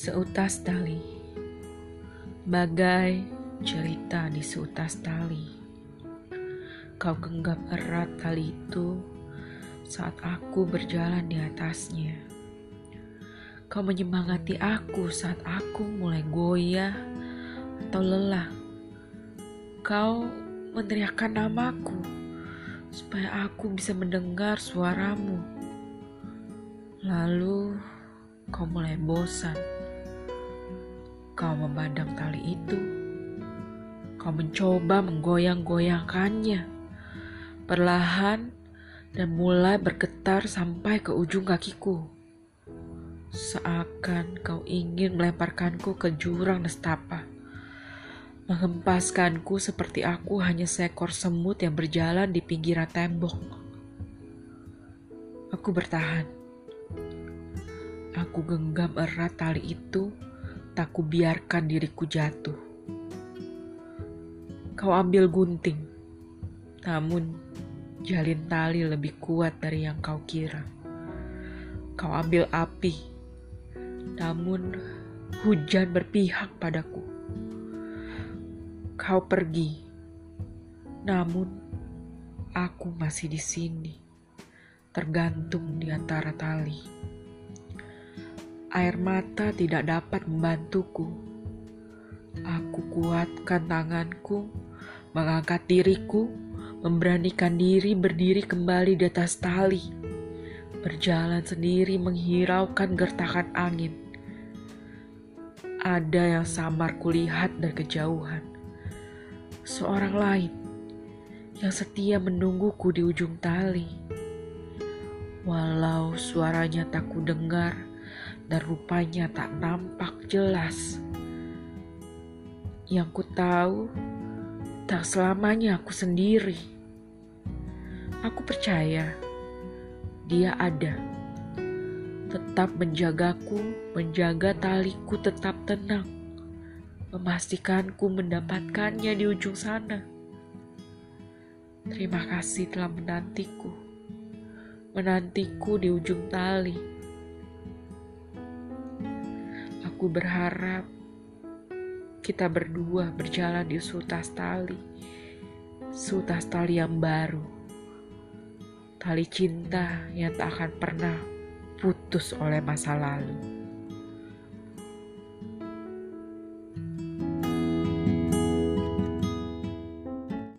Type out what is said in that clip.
Seutas tali Bagai cerita di seutas tali Kau genggam erat tali itu saat aku berjalan di atasnya Kau menyemangati aku saat aku mulai goyah atau lelah Kau meneriakkan namaku supaya aku bisa mendengar suaramu. Lalu kau mulai bosan. Kau memandang tali itu. Kau mencoba menggoyang-goyangkannya. Perlahan dan mulai bergetar sampai ke ujung kakiku. Seakan kau ingin melemparkanku ke jurang nestapa menghempaskanku seperti aku hanya seekor semut yang berjalan di pinggiran tembok. Aku bertahan. Aku genggam erat tali itu, tak kubiarkan diriku jatuh. Kau ambil gunting, namun jalin tali lebih kuat dari yang kau kira. Kau ambil api, namun hujan berpihak padaku Kau pergi, namun aku masih di sini, tergantung di antara tali. Air mata tidak dapat membantuku. Aku kuatkan tanganku, mengangkat diriku, memberanikan diri berdiri kembali di atas tali, berjalan sendiri menghiraukan gertakan angin. Ada yang samar kulihat dari kejauhan seorang lain yang setia menungguku di ujung tali. Walau suaranya tak kudengar dan rupanya tak nampak jelas. Yang ku tahu tak selamanya aku sendiri. Aku percaya dia ada. Tetap menjagaku, menjaga taliku tetap tenang memastikanku mendapatkannya di ujung sana. Terima kasih telah menantiku, menantiku di ujung tali. Aku berharap kita berdua berjalan di sutas tali, sutas tali yang baru, tali cinta yang tak akan pernah putus oleh masa lalu.